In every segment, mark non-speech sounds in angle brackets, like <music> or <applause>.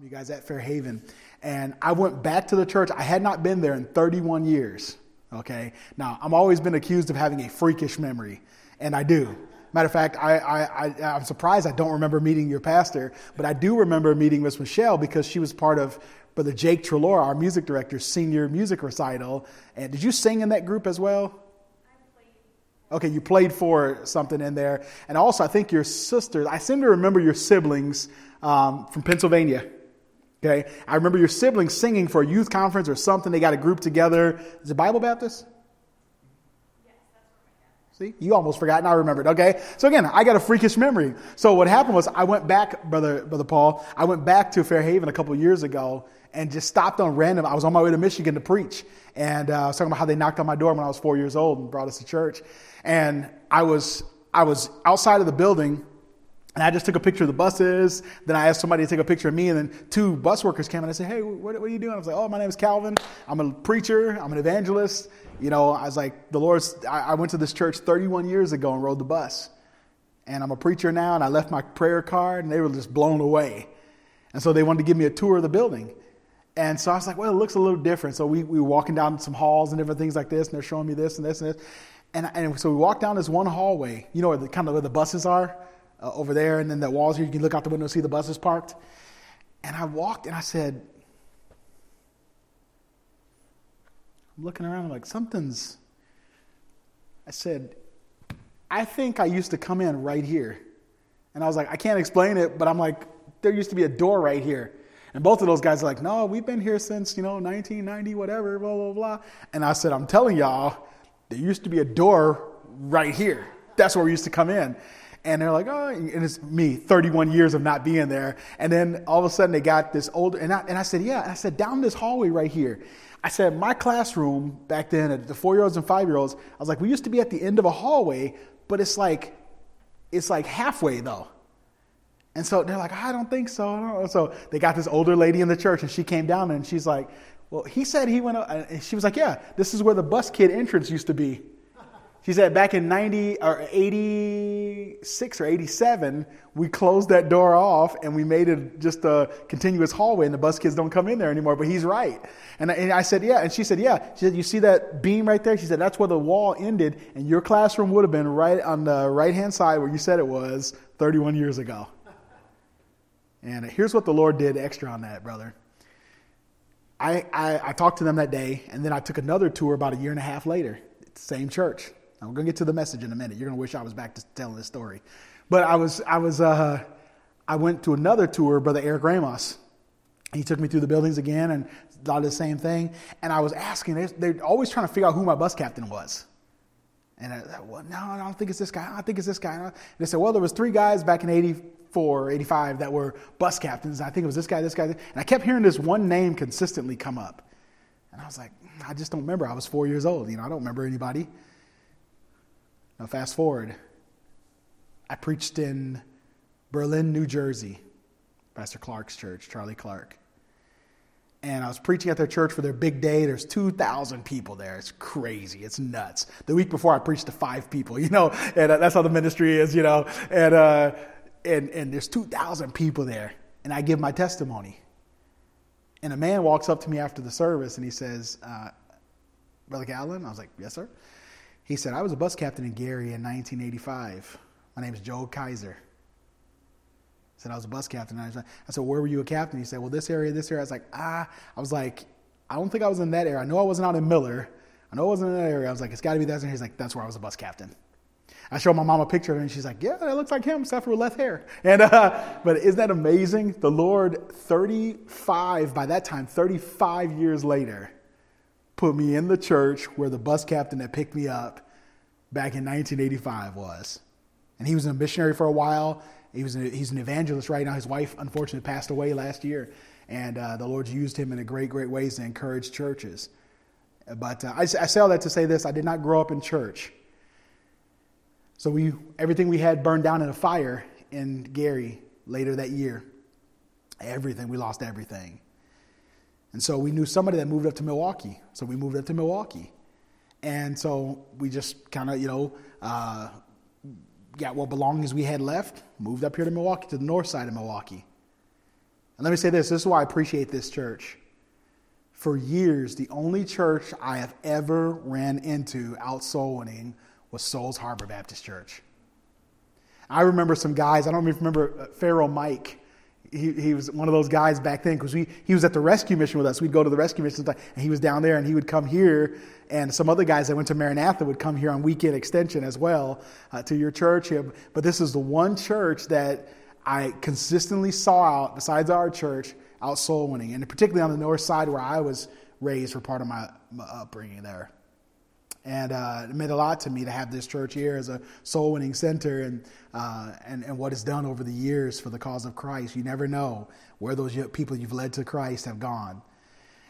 you guys at Fairhaven. And I went back to the church. I had not been there in 31 years. Okay. Now, I'm always been accused of having a freakish memory, and I do. Matter of fact, I, I, I, am surprised I don't remember meeting your pastor, but I do remember meeting Miss Michelle because she was part of Brother Jake Trelaw, our music director's senior music recital. And did you sing in that group as well? Okay, you played for something in there. And also, I think your sister, I seem to remember your siblings um, from Pennsylvania. Okay, I remember your siblings singing for a youth conference or something. They got a group together. Is it Bible Baptist? See, you almost forgot, and I remembered. Okay, so again, I got a freakish memory. So what happened was, I went back, brother, brother Paul. I went back to Fairhaven a couple years ago and just stopped on random. I was on my way to Michigan to preach, and uh, I was talking about how they knocked on my door when I was four years old and brought us to church. And I was I was outside of the building and I just took a picture of the buses. Then I asked somebody to take a picture of me, and then two bus workers came and I said, "Hey, what, what, are you doing?" I was like, "Oh, my name is Calvin. I'm a preacher. I'm an evangelist." You know, I was like, "The Lord's." I, I went to this church 31 years ago and rode the bus, and I'm a preacher now. And I left my prayer card, and they were just blown away. And so they wanted to give me a tour of the building. And so I was like, "Well, it looks a little different." So we, we were walking down some halls and different things like this, and they're showing me this and this and this. And, and so we walked down this one hallway. You know where the, kind of where the buses are uh, over there, and then the walls here, you can look out the window and see the buses parked. And I walked and I said, I'm looking around, I'm like, something's. I said, I think I used to come in right here. And I was like, I can't explain it, but I'm like, there used to be a door right here. And both of those guys are like, no, we've been here since, you know, 1990, whatever, blah, blah, blah. And I said, I'm telling y'all, there used to be a door right here. That's where we used to come in. And they're like, oh, and it's me, 31 years of not being there. And then all of a sudden they got this older, and I, and I said, yeah. And I said, down this hallway right here. I said, my classroom back then, uh, the four year olds and five year olds, I was like, we used to be at the end of a hallway, but it's like, it's like halfway though. And so they're like, I don't think so. So they got this older lady in the church, and she came down and she's like, Well, he said he went, up. and she was like, Yeah, this is where the bus kid entrance used to be. She said back in 90 or 86 or 87, we closed that door off and we made it just a continuous hallway and the bus kids don't come in there anymore. But he's right. And I, and I said, yeah. And she said, yeah. She said, you see that beam right there? She said, that's where the wall ended and your classroom would have been right on the right hand side where you said it was 31 years ago. And here's what the Lord did extra on that, brother. I, I, I talked to them that day and then I took another tour about a year and a half later. Same church now, we're to get to the message in a minute. You're to wish I was back to telling this story. But I was, I was, uh, I went to another tour, Brother Eric Ramos. He took me through the buildings again and a lot of the same thing. And I was asking, they're, they're always trying to figure out who my bus captain was. And I said, well, no, I don't think it's this guy. I think it's this guy. And they said, well, there was three guys back in 84, 85 that were bus captains. I think it was this guy, this guy. And I kept hearing this one name consistently come up. And I was like, I just don't remember. I was four years old. You know, I don't remember anybody. Now, fast forward. I preached in Berlin, New Jersey, Pastor Clark's church, Charlie Clark. And I was preaching at their church for their big day. There's 2,000 people there. It's crazy. It's nuts. The week before, I preached to five people, <laughs> you know, and uh, that's how the ministry is, you know. And, uh, and, and there's 2,000 people there. And I give my testimony. And a man walks up to me after the service and he says, uh, Brother Gallen? I was like, Yes, sir. He said, I was a bus captain in Gary in 1985. My name is Joe Kaiser. He said, I was a bus captain. I said, where were you a captain? He said, well, this area, this area. I was like, ah. I was like, I don't think I was in that area. I know I wasn't out in Miller. I know I wasn't in that area. I was like, it's got to be that. And he's like, that's where I was a bus captain. I showed my mom a picture of him, and she's like, yeah, that looks like him, except for left hair. And, uh, but isn't that amazing? The Lord, 35, by that time, 35 years later, put me in the church where the bus captain that picked me up back in 1985 was. And he was a missionary for a while. He was he's an evangelist right now. His wife, unfortunately, passed away last year. And uh, the Lord's used him in a great, great ways to encourage churches. But uh, I, I say all that to say this I did not grow up in church. So we, everything we had burned down in a fire in Gary later that year. Everything, we lost everything. And so we knew somebody that moved up to Milwaukee. So we moved up to Milwaukee. And so we just kind of, you know, uh, got what belongings we had left, moved up here to Milwaukee, to the north side of Milwaukee. And let me say this this is why I appreciate this church. For years, the only church I have ever ran into out soul winning was Souls Harbor Baptist Church. I remember some guys, I don't even remember uh, Pharaoh Mike. He, he was one of those guys back then because he was at the rescue mission with us. We'd go to the rescue mission and he was down there and he would come here. And some other guys that went to Maranatha would come here on weekend extension as well uh, to your church. But this is the one church that I consistently saw out, besides our church, out soul winning. And particularly on the north side where I was raised for part of my, my upbringing there. And uh, it meant a lot to me to have this church here as a soul winning center and, uh, and, and what it's done over the years for the cause of Christ. You never know where those people you've led to Christ have gone.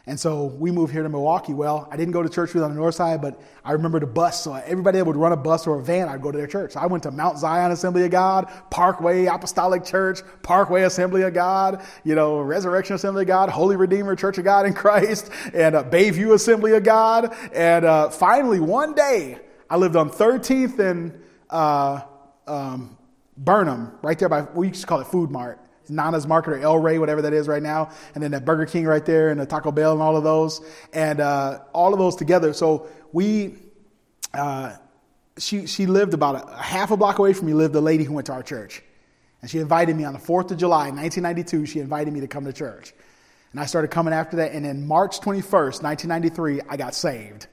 And so we moved here to Milwaukee. Well, I didn't go to church with on the north side, but I remember the bus. So everybody that would run a bus or a van, I'd go to their church. So I went to Mount Zion Assembly of God, Parkway Apostolic Church, Parkway Assembly of God, you know, Resurrection Assembly of God, Holy Redeemer Church of God in Christ, and uh, Bayview Assembly of God. And uh, finally, one day, I lived on 13th and uh, um, Burnham, right there by, we used to call it Food Mart. Nana's Market or El Rey, whatever that is right now, and then that Burger King right there, and the Taco Bell, and all of those, and uh, all of those together. So we, uh, she she lived about a, a, half a block away from me. Lived a lady who went to our church, and she invited me on the Fourth of July, 1992. She invited me to come to church, and I started coming after that. And then March 21st, 1993, I got saved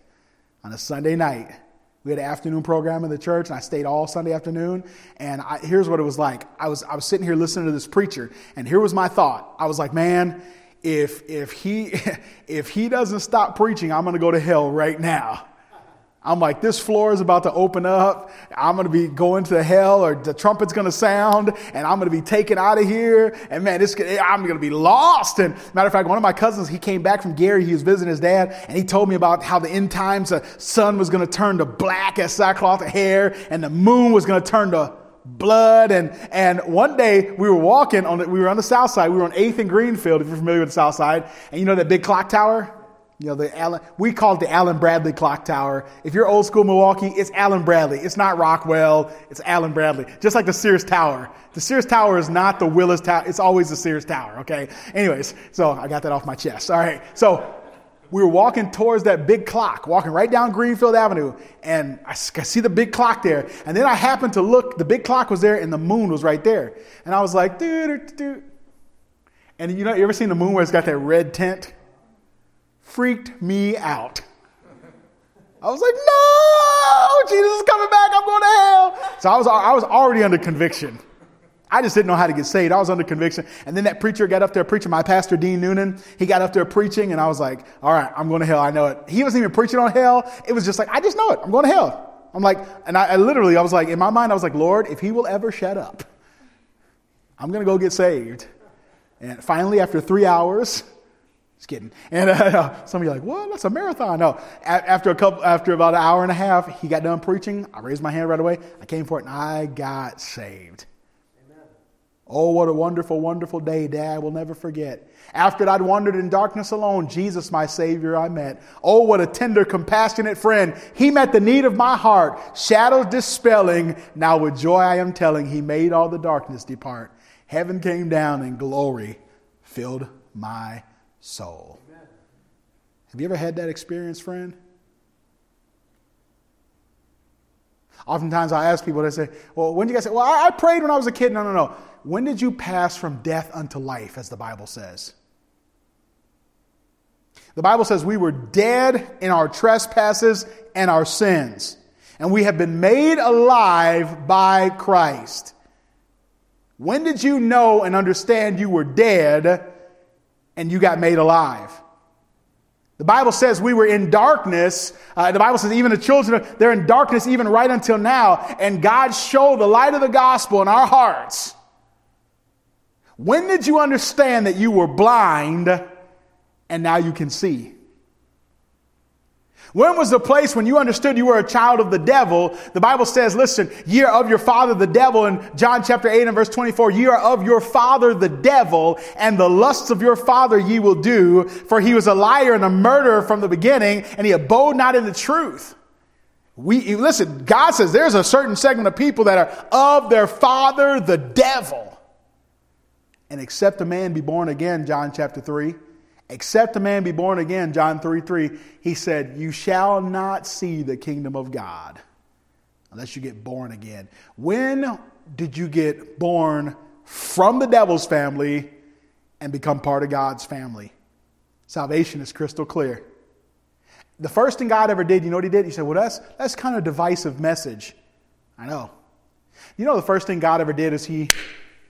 on a Sunday night we had an afternoon program in the church, and I stayed all Sunday afternoon. And I, here's what it was like: I was I was sitting here listening to this preacher, and here was my thought. I was like, man, if if he <laughs> if he doesn't stop preaching, I'm going to go to hell right now. I'm like, this floor is about to open up. I'm going to be going to hell or the trumpet's going to sound and I'm going to be taken out of here. And man, I'm going to be lost. And matter of fact, one of my cousins, he came back from Gary. He was visiting his dad and he told me about how the end times, the sun was going to turn to black as sackcloth hair and the moon was going to turn to blood. And, and one day we were walking on the, we were on the south side. We were on 8th and Greenfield, if you're familiar with the south side. And you know that big clock tower? You know, the Allen, we call it the Allen Bradley Clock Tower. If you're old school Milwaukee, it's Allen Bradley. It's not Rockwell. It's Allen Bradley. Just like the Sears Tower. The Sears Tower is not the Willis Tower. It's always the Sears Tower. Okay. Anyways, so I got that off my chest. All right. So we were walking towards that big clock, walking right down Greenfield Avenue, and I see the big clock there. And then I happened to look, the big clock was there, and the moon was right there. And I was like, dude, dude. And you know, you ever seen the moon where it's got that red tint? Freaked me out. I was like, no, Jesus is coming back. I'm going to hell. So I was, I was already under conviction. I just didn't know how to get saved. I was under conviction. And then that preacher got up there preaching, my pastor, Dean Noonan. He got up there preaching, and I was like, all right, I'm going to hell. I know it. He wasn't even preaching on hell. It was just like, I just know it. I'm going to hell. I'm like, and I, I literally, I was like, in my mind, I was like, Lord, if he will ever shut up, I'm going to go get saved. And finally, after three hours, just kidding. And uh, <laughs> some of you are like, what? That's a marathon. No. After a couple, after about an hour and a half, he got done preaching. I raised my hand right away. I came for it and I got saved. Amen. Oh, what a wonderful, wonderful day, Dad. We'll never forget. After I'd wandered in darkness alone, Jesus, my Savior, I met. Oh, what a tender, compassionate friend. He met the need of my heart, shadows dispelling. Now with joy I am telling, He made all the darkness depart. Heaven came down and glory filled my soul. Amen. Have you ever had that experience, friend? Oftentimes I ask people, they say, Well, when did you guys say, Well, I, I prayed when I was a kid? No, no, no. When did you pass from death unto life, as the Bible says? The Bible says we were dead in our trespasses and our sins, and we have been made alive by Christ. When did you know and understand you were dead and you got made alive. The Bible says we were in darkness. Uh, the Bible says even the children, they're in darkness even right until now. And God showed the light of the gospel in our hearts. When did you understand that you were blind and now you can see? When was the place when you understood you were a child of the devil? The Bible says, listen, ye are of your father the devil. In John chapter 8 and verse 24, ye are of your father the devil, and the lusts of your father ye will do. For he was a liar and a murderer from the beginning, and he abode not in the truth. We, listen, God says there's a certain segment of people that are of their father the devil. and except a man be born again, John chapter 3, except a man be born again, John 3 3, he said, You shall not see the kingdom of God unless you get born again. When did you get born from the devil's family and become part of God's family? Salvation is crystal clear. The first thing God ever did, you know what he did? He said, Well, that's, that's kind of divisive message. I know. You know, the first thing God ever did is he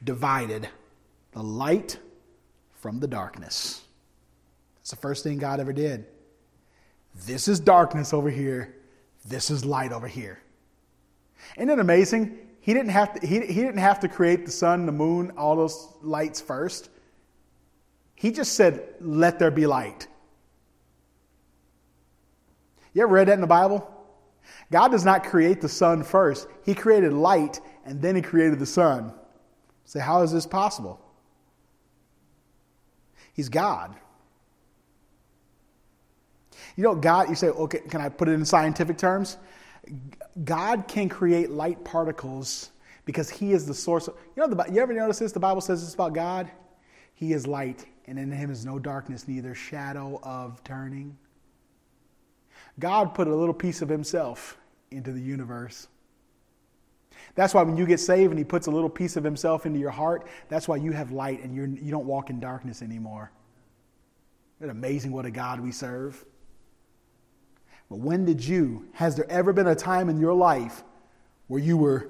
divided the light from the darkness. That's the first thing God ever did. This is darkness over here. This is light over here. Isn't it amazing? He didn't have to, he, he didn't have to create the sun, the moon, all those lights first. He just said, Let there be light. You ever read that in the Bible? God does not create the sun first. He created light and then he created the sun. Say, how is this possible? He's God. You know, God, you say, okay, can I put it in scientific terms? God can create light particles because He is the source. Of, you know, the, you ever notice this? The Bible says this about God. He is light, and in Him is no darkness, neither shadow of turning. God put a little piece of Himself into the universe. That's why when you get saved and He puts a little piece of Himself into your heart, that's why you have light and you're, you don't walk in darkness anymore. Isn't it amazing what a God we serve? But when did you, has there ever been a time in your life where you were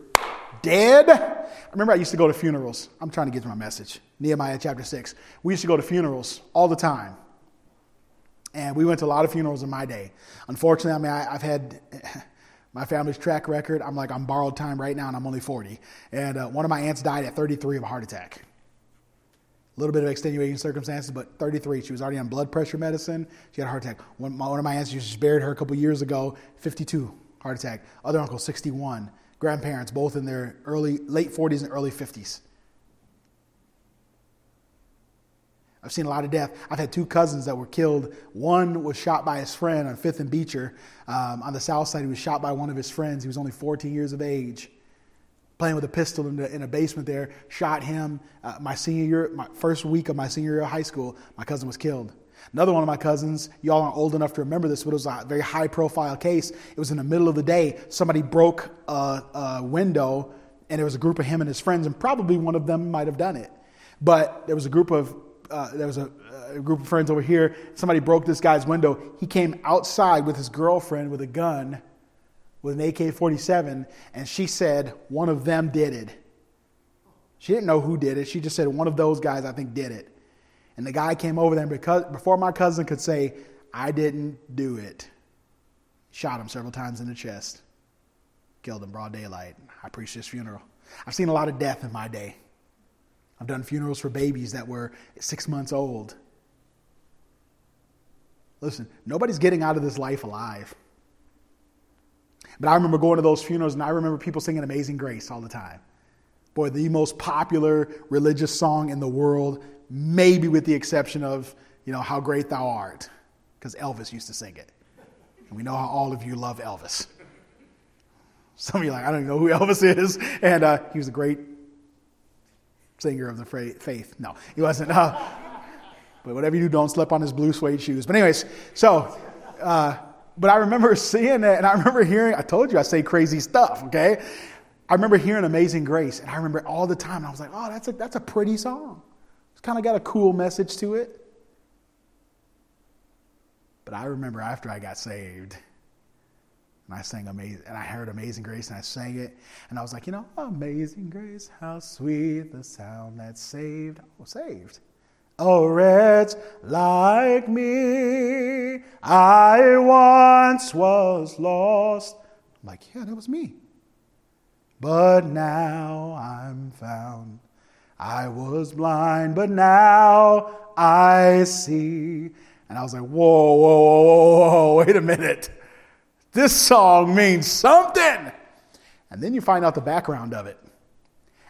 dead? I remember I used to go to funerals. I'm trying to get to my message. Nehemiah chapter 6. We used to go to funerals all the time. And we went to a lot of funerals in my day. Unfortunately, I mean, I, have had <laughs> my family's track record. I'm like, I'm borrowed time right now, and I'm only 40. And uh, one of my aunts died at 33 of a heart attack. Little bit of extenuating circumstances, but 33. She was already on blood pressure medicine. She had a heart attack. One, my, one of my aunts just buried her a couple years ago, 52 heart attack. Other uncle, 61. Grandparents, both in their early, late 40s and early 50s. I've seen a lot of death. I've had two cousins that were killed. One was shot by his friend on Fifth and Becher um, on the south side. He was shot by one of his friends. He was only 14 years of age playing with a pistol in, the, in a basement there, shot him. Uh, my senior year, my first week of my senior year of high school, my cousin was killed. Another one of my cousins, y'all aren't old enough to remember this, but it was a very high profile case. It was in the middle of the day. Somebody broke a, a window, and there was a group of him and his friends, and probably one of them might have done it. But there was a group of uh, there was a, a, group of friends over here. Somebody broke this guy's window. He came outside with his girlfriend with a gun with an AK 47, and she said one of them did it. She didn't know who did it. She just said one of those guys, I think, did it. And the guy came over there, and because, before my cousin could say, I didn't do it, shot him several times in the chest, killed him broad daylight. I preached his funeral. I've seen a lot of death in my day. I've done funerals for babies that were six months old. Listen, nobody's getting out of this life alive. But I remember going to those funerals and I remember people singing Amazing Grace all the time. Boy, the most popular religious song in the world, maybe with the exception of, you know, How Great Thou Art, because Elvis used to sing it. And we know how all of you love Elvis. Some of you like, I don't even know who Elvis is. And uh, he was a great singer of the faith. No, he wasn't. Uh, but whatever you do, don't slip on his blue suede shoes. But, anyways, so. Uh, but I remember <laughs> seeing it and I remember hearing, I told you I say crazy stuff, okay? I remember hearing Amazing Grace and I remember all the time. I was like, oh, that's a, that's a pretty song. It's kind of got a cool message to it. But I remember after I got saved, and I sang amazing, and I heard Amazing Grace, and I sang it, and I was like, you know, Amazing Grace, how sweet the sound that saved. Oh, saved a wretch like me. I once was lost. I'm like, yeah, that was me. But now I'm found. I was blind, but now I see. And I was like, whoa, whoa, whoa, whoa, whoa, wait a minute. This song means something. And then you find out the background of it.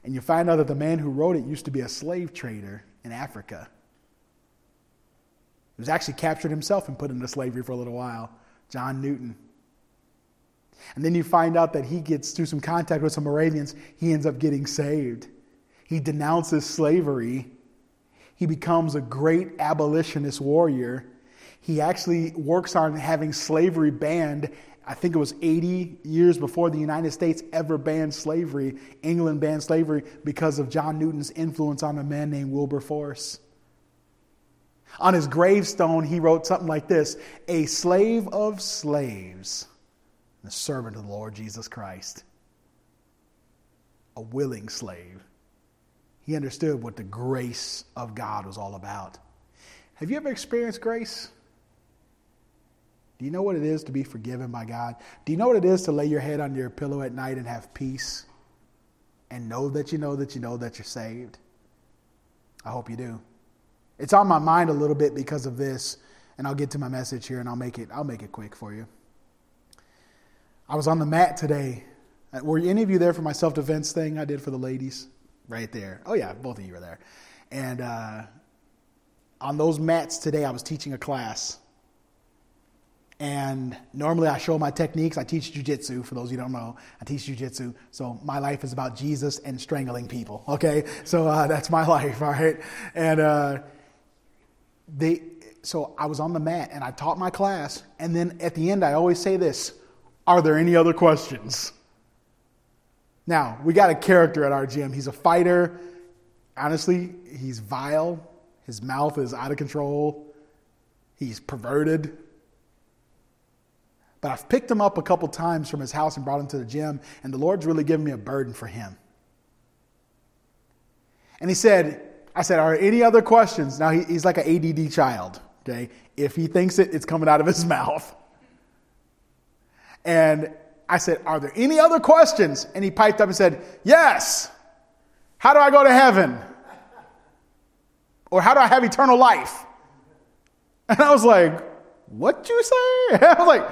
And you find out that the man who wrote it used to be a slave trader in Africa. He was actually captured himself and put into slavery for a little while, John Newton. And then you find out that he gets through some contact with some Moravians, he ends up getting saved. He denounces slavery He becomes a great abolitionist warrior. He actually works on having slavery banned. I think it was 80 years before the United States ever banned slavery. England banned slavery because of John Newton's influence on a man named Wilberforce. On his gravestone, he wrote something like this A slave of slaves, the servant of the Lord Jesus Christ. A willing slave. He understood what the grace of God was all about. Have you ever experienced grace? Do you know what it is to be forgiven by God? Do you know what it is to lay your head on your pillow at night and have peace and know that you know that you know that you're saved? I hope you do. It's on my mind a little bit because of this, and I'll get to my message here and I'll make it I'll make it quick for you. I was on the mat today. Uh, were any of you there for my self defense thing I did for the ladies? Right there. Oh yeah, both of you were there. And uh, on those mats today, I was teaching a class. And normally I show my techniques. I teach jujitsu, for those you don't know. I teach jujitsu. So my life is about Jesus and strangling people, okay? So uh, that's my <laughs> life, all right? And uh, they, so I was on the mat and I taught my class, and then at the end I always say this: Are there any other questions? Now we got a character at our gym. He's a fighter. Honestly, he's vile. His mouth is out of control. He's perverted. But I've picked him up a couple times from his house and brought him to the gym, and the Lord's really given me a burden for him. And he said, I said, Are there any other questions? Now he, he's like an ADD child, okay? If he thinks it, it's coming out of his <laughs> mouth. And I said, Are there any other questions? And he piped up and said, Yes. How do I go to heaven? Or how do I have eternal life? And I was like, What you say? <laughs> I was like,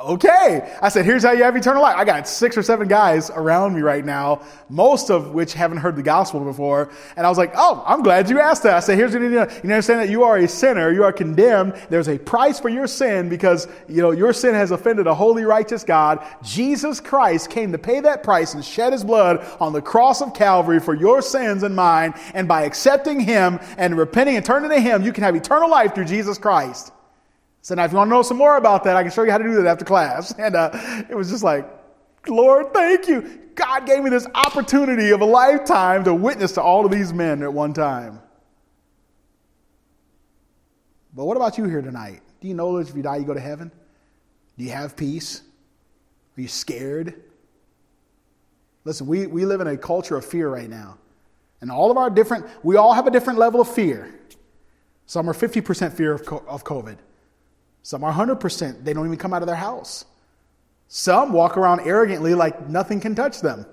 okay. I said, here's how you have eternal life. I got six or seven guys around me right now, most of which haven't heard the gospel before. And I was like, oh, I'm glad you asked that. I said, here's what you need to know. You understand that you are a sinner. You are condemned. There's a price for your sin because, you know, your sin has offended a holy, righteous God. Jesus Christ came to pay that price and shed his blood on the cross of Calvary for your sins and mine. And by accepting him and repenting and turning to him, you can have eternal life through Jesus Christ. So now if you want to know some more about that, I can show you how to do that after class. <laughs> And uh, it was just like, Lord, thank you. God gave me this opportunity of a lifetime to witness to all of these men at one time. But what about you here tonight? Do you know that if you die, you go to heaven? Do you have peace? Are you scared? Listen, we, we live in a culture of fear right now. And all of our different, we all have a different level of fear. Some are 50% fear of, of COVID. Some are 100%. They don't even come out of their house. Some walk around arrogantly like nothing can touch them.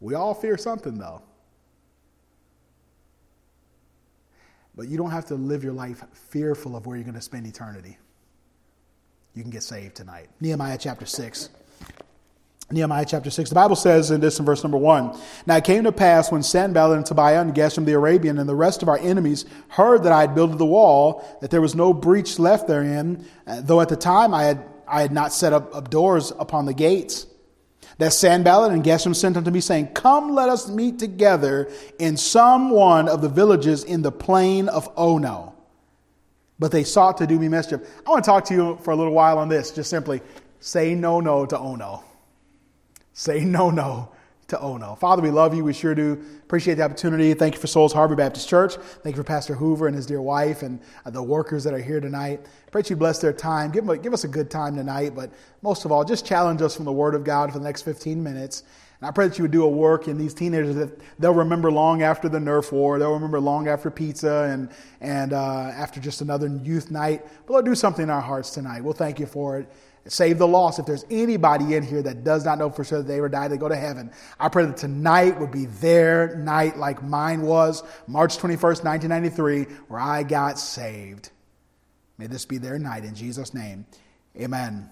We all fear something, though. But you don't have to live your life fearful of where you're going to spend eternity. You can get saved tonight. Nehemiah chapter 6. Nehemiah chapter 6. The Bible says in this in verse number 1 Now it came to pass when Sanballat and Tobiah and Geshem the Arabian and the rest of our enemies heard that I had built the wall, that there was no breach left therein, uh, though at the time I had, I had not set up, up doors upon the gates. That Sanballat and Geshem sent unto me, saying, Come, let us meet together in some one of the villages in the plain of Ono. But they sought to do me mischief. I want to talk to you for a little while on this, just simply say no, no to Ono. Say no, no to oh no. Father, we love you. We sure do. Appreciate the opportunity. Thank you for Souls Harbor Baptist Church. Thank you for Pastor Hoover and his dear wife and uh, the workers that are here tonight. Pray that you bless their time. Give, them, give us a good time tonight, but most of all, just challenge us from the Word of God for the next 15 minutes. And I pray that you would do a work in these teenagers that they'll remember long after the Nerf war. They'll remember long after pizza and, and uh, after just another youth night. But Lord, do something in our hearts tonight. We'll thank you for it. Save the lost. If there's anybody in here that does not know for sure that they ever died, they go to heaven. I pray that tonight would be their night like mine was, March 21st, 1993, where I got saved. May this be their night in Jesus' name. Amen.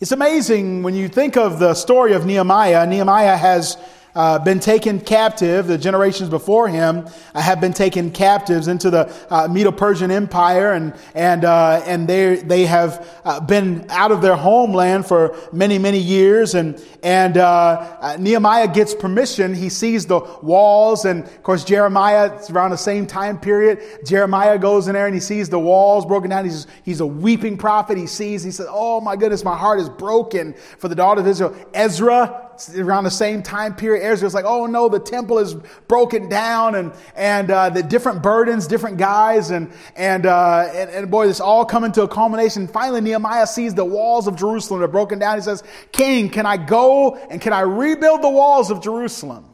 It's amazing when you think of the story of Nehemiah. Nehemiah has uh, been taken captive. The generations before him uh, have been taken captives into the uh, Medo-Persian Empire, and and uh, and they they have uh, been out of their homeland for many many years. And and uh, Nehemiah gets permission. He sees the walls, and of course Jeremiah. It's around the same time period. Jeremiah goes in there and he sees the walls broken down. He's he's a weeping prophet. He sees. He says, "Oh my goodness, my heart is broken for the daughter of Israel." Ezra around the same time period, Ezra's like, oh no, the temple is broken down and, and, uh, the different burdens, different guys. And, and, uh, and, and, boy, this all coming to a culmination. Finally, Nehemiah sees the walls of Jerusalem are broken down. He says, King, can I go and can I rebuild the walls of Jerusalem?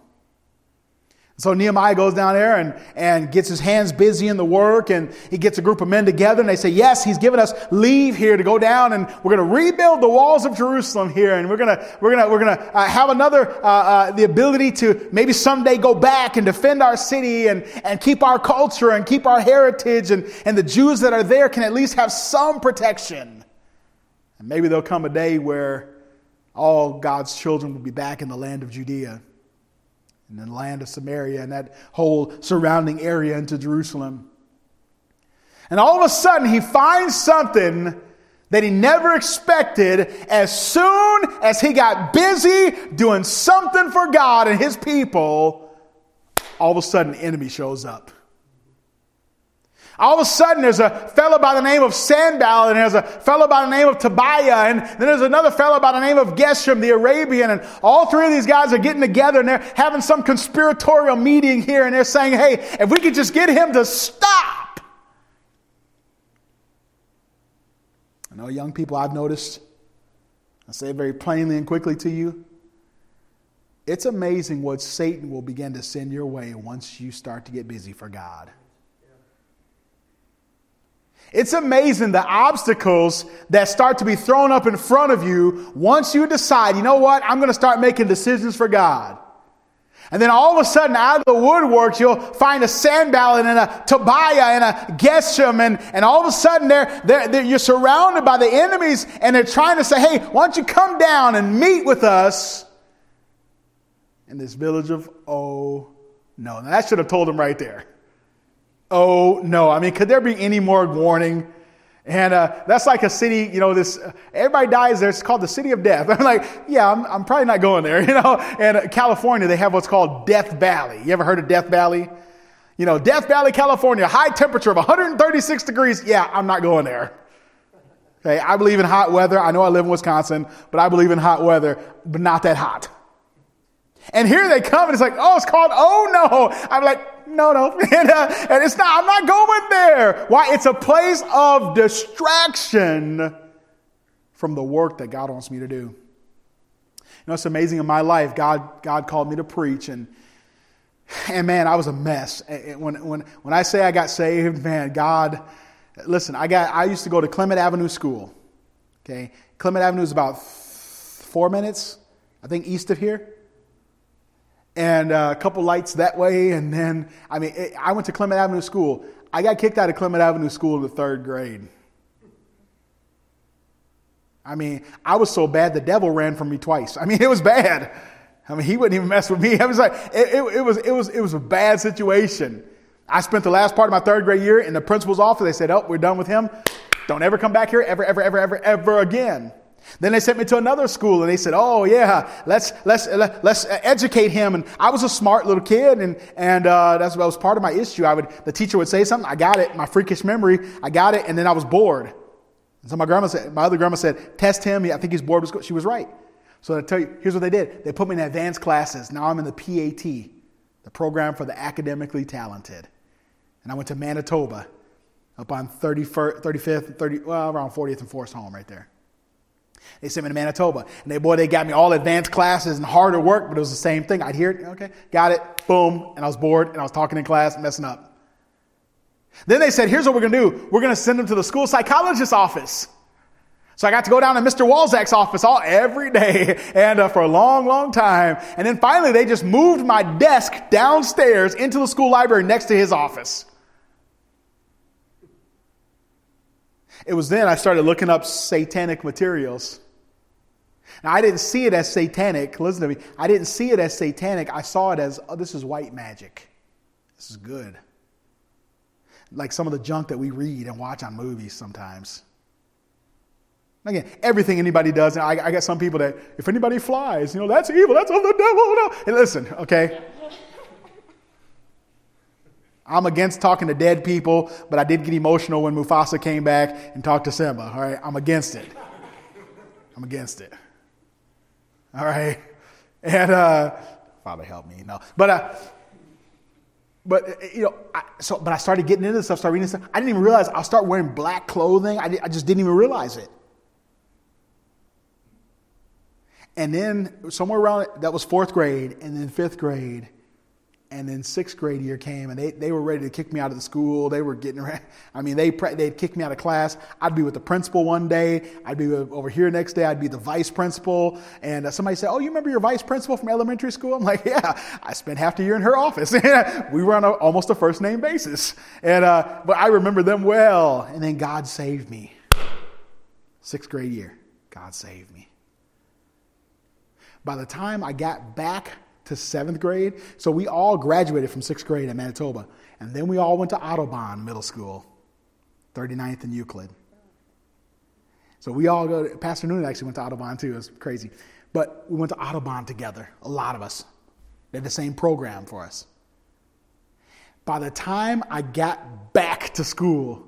So Nehemiah goes down there and, and gets his hands busy in the work and he gets a group of men together and they say, yes, he's given us leave here to go down and we're going to rebuild the walls of Jerusalem here and we're going to, we're to, we're to uh, have another, uh, uh, the ability to maybe someday go back and defend our city and, and keep our culture and keep our heritage and, and the Jews that are there can at least have some protection. And maybe there'll come a day where all God's children will be back in the land of Judea and the land of Samaria and that whole surrounding area into Jerusalem. And all of a sudden, he finds something that he never expected as soon as he got busy doing something for God and his people. All of a sudden, enemy shows up. All of a sudden, there's a fellow by the name of Sanballat, and there's a fellow by the name of Tobiah, and then there's another fellow by the name of Geshem, the Arabian, and all three of these guys are getting together and they're having some conspiratorial meeting here, and they're saying, hey, if we could just get him to stop. I know, young people, I've noticed, I say it very plainly and quickly to you. It's amazing what Satan will begin to send your way once you start to get busy for God. It's amazing the obstacles that start to be thrown up in front of you once you decide, you know what, I'm going to start making decisions for God. And then all of a sudden, out of the woodworks, you'll find a Sanballat and a Tobiah and a Geshem. And, and all of a sudden, they're, they're, they're, you're surrounded by the enemies and they're trying to say, hey, why don't you come down and meet with us in this village of Oh no. Now, that should have told them right there. Oh, no. I mean, could there be any more warning? And uh, that's like a city, you know, this, everybody dies there. It's called the city of death. <laughs> I'm like, yeah, I'm, I'm probably not going there, <laughs> you know. And uh, California, they have what's called Death Valley. You ever heard of Death Valley? You know, Death Valley, California, high temperature of 136 degrees. Yeah, I'm not going there. Okay, I believe in hot weather. I know I live in Wisconsin, but I believe in hot weather, but not that hot. And here they come, and it's like, oh, it's called Oh No. I'm like, no, no. <laughs> And, uh, and it's not, I'm not going there. Why? It's a place of distraction from the work that God wants me to do. You know, it's amazing in my life. God, God called me to preach, and and man, I was a mess. When when when I say I got saved, man, God, listen, I got I used to go to Clement Avenue School. Okay, Clement Avenue is about four minutes, I think, east of here and uh, a couple lights that way. And then, I mean, it, I went to Clement Avenue School. I got kicked out of Clement Avenue School in the third grade. I mean, I was so bad the devil ran from me twice. I mean, <laughs> it was bad. I mean, he wouldn't even mess with me. <laughs> I was like, it, it, it, was, it, was, it was a bad situation. I spent the last part of my third grade year in the principal's office. They said, oh, we're done with him. Don't ever come back here ever, ever, ever, ever, ever again. Then they sent me to another school and they said, "Oh yeah, let's let's let's educate him." And I was a smart little kid, and and uh, that's what was part of my issue. I would the teacher would say something, I got it, my freakish memory, I got it, and then I was bored. And so my grandma said, my other grandma said, "Test him." I think he's bored. She was right. So I tell you, here's what they did: they put me in advanced classes. Now I'm in the PAT, the program for the academically talented, and I went to Manitoba, up on 31st, 35th, 30, well, around 40th and Forest Home, right there. They sent me to Manitoba. And they, boy, they got me all advanced classes and harder work, but it was the same thing. I'd hear it, okay, got it, boom, and I was bored, and I was talking in class, messing up. Then they said, here's what we're going to do. We're going to send them to the school psychologist's office. So I got to go down to Mr. Walzak's office all every day <laughs> and uh, for a long, long time. And then finally they just moved my desk downstairs into the school library next to his office. It was then I started looking up satanic materials. Now, I didn't see it as satanic. Listen to me. I didn't see it as satanic. I saw it as, oh, this is white magic. This is good. Like some of the junk that we read and watch on movies sometimes. Again, everything anybody does, I, I got some people that, if anybody flies, you know, that's evil, that's of the devil. No. And listen, okay? I'm against talking to dead people, but I did get emotional when Mufasa came back and talked to Simba. All right, I'm against it. I'm against it. All right, and uh, Father help me, no, but uh, but you know, I, so but I started getting into this stuff, started reading stuff. I didn't even realize I'll start wearing black clothing. I, I just didn't even realize it. And then somewhere around that was fourth grade, and then fifth grade, and then sixth grade year came, and they, they were ready to kick me out of the school. They were getting, ready I mean, they they'd kick me out of class. I'd be with the principal one day. I'd be over here next day. I'd be the vice principal. And uh, somebody said, "Oh, you remember your vice principal from elementary school?" I'm like, <laughs> "Yeah, I spent half the year in her office. <laughs> we were on a, almost a first name basis." And uh, but I remember them well. And then God saved me. Sixth grade year, God saved me. By the time I got back to seventh grade, so we all graduated from sixth grade in Manitoba, and then we all went to Audubon Middle School, 39th and Euclid. So we all go, to, Pastor Noonan actually went to Audubon too, it was crazy. But we went to Audubon together, a lot of us. They had the same program for us. By the time I got back to school,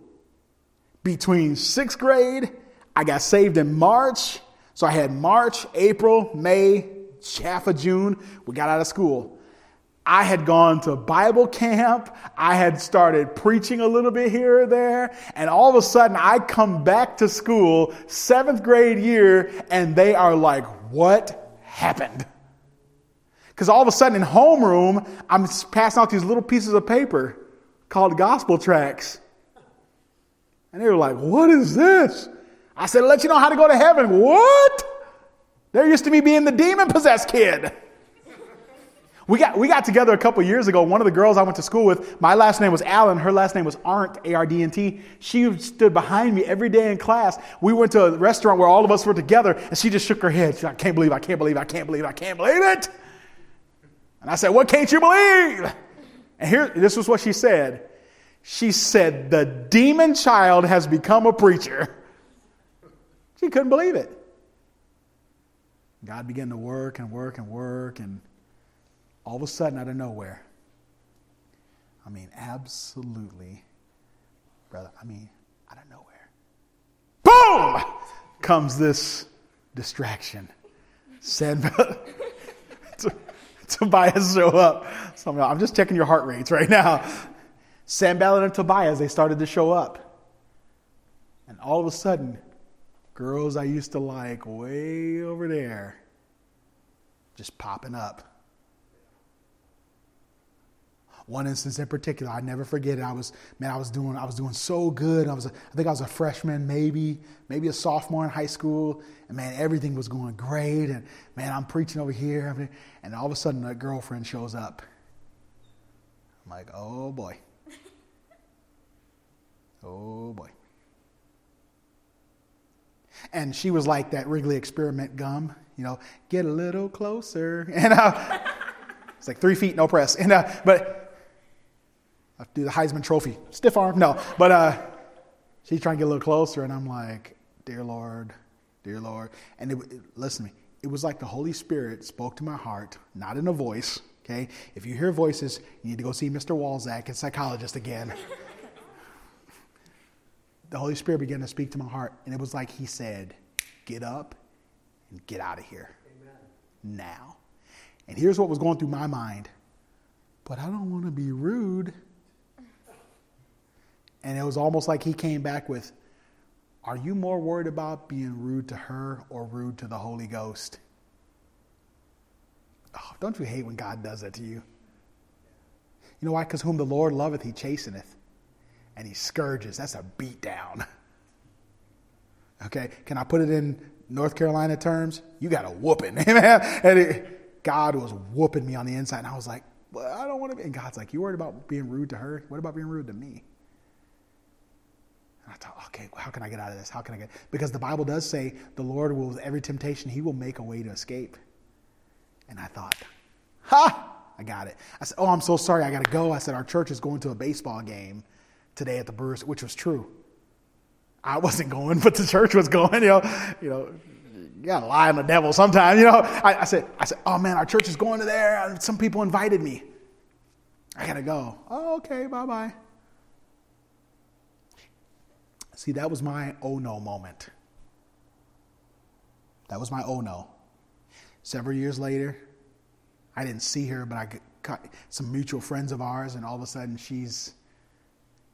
between sixth grade, I got saved in March, so I had March, April, May, half of June. We got out of school. I had gone to Bible camp. I had started preaching a little bit here or there. And all of a sudden, I come back to school, seventh grade year, and they are like, What happened? Because all of a sudden in homeroom, I'm passing out these little pieces of paper called gospel tracts. And they were like, What is this? I said, let you know how to go to heaven. What? There used to be being the demon possessed kid. We got, we got together a couple years ago. One of the girls I went to school with, my last name was Allen. Her last name was Arndt, A R D N T. She stood behind me every day in class. We went to a restaurant where all of us were together, and she just shook her head. Like, I can't believe, I can't believe, I can't believe, I can't believe it. And I said, What can't you believe? And here, this was what she said. She said, The demon child has become a preacher. She couldn't believe it. God began to work and work and work, and all of a sudden, out of nowhere, I mean, absolutely, brother, I mean, out of nowhere, boom, comes this distraction. Send <laughs> Tobias show up. I'm just checking your heart rates right now. Sanballat and Tobias, they started to show up. And all of a sudden, girls I used to like way over there just popping up. One instance in particular, I never forget it. I was, man, I was doing, I was doing so good. I was, a, I think I was a freshman, maybe, maybe a sophomore in high school, and man, everything was going great. And man, I'm preaching over here, and all of a sudden, a girlfriend shows up. I'm like, oh boy, <laughs> oh boy. And she was like that Wrigley experiment gum, you know, get a little closer. <laughs> And uh, it's like three feet, no press. And, uh, but I do the Heisman Trophy, stiff arm, no. But uh, she's trying to get a little closer, and I'm like, dear Lord, dear Lord. And it, it, listen to me, it was like the Holy Spirit spoke to my heart, not in a voice, okay? If you hear voices, you need to go see Mr. Walzak, a psychologist again <laughs> the Holy Spirit began to speak to my heart, and it was like He said, Get up and get out of here Amen. now. And here's what was going through my mind but I don't want to be rude. And it was almost like He came back with, Are you more worried about being rude to her or rude to the Holy Ghost? Oh, don't you hate when God does that to you? You know why? Because whom the Lord loveth, he chasteneth and he scourges. That's a beat down. <laughs> Okay, can I put it in North Carolina terms? You got a whooping, <laughs> amen. And it, God was whooping me on the inside, and I was like, well, I don't want to be. And God's like, you worried about being rude to her? What about being rude to me? And I thought, okay, how can I get out of this? How can I get? Because the Bible does say the Lord will, with every temptation, He will make a way to escape. And I thought, ha, I got it. I said, oh, I'm so sorry, I got to go. I said, our church is going to a baseball game today at the Brewers, which was true. I wasn't going, <laughs> but the church was going. You know, you know, you gotta lie on the devil sometimes. You know, I, I said, I said, oh man, our church is going to there. Some people invited me. I gotta go. Oh, okay, bye bye. See, that was my oh no moment. That was my oh no. Several years later, I didn't see her, but I got some mutual friends of ours, and all of a sudden she's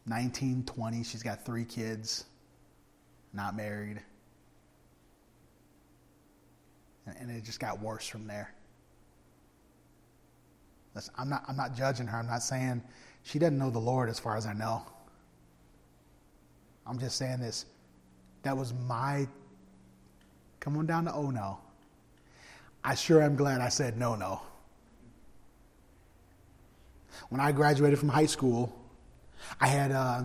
19, 20. She's got three kids, not married. And it just got worse from there. I'm not, I'm not judging her. I'm not saying she doesn't know the Lord as far as I know. I'm just saying this. That was my, come on down to oh no. I sure am glad I said no, no. When I graduated from high school, I had, uh,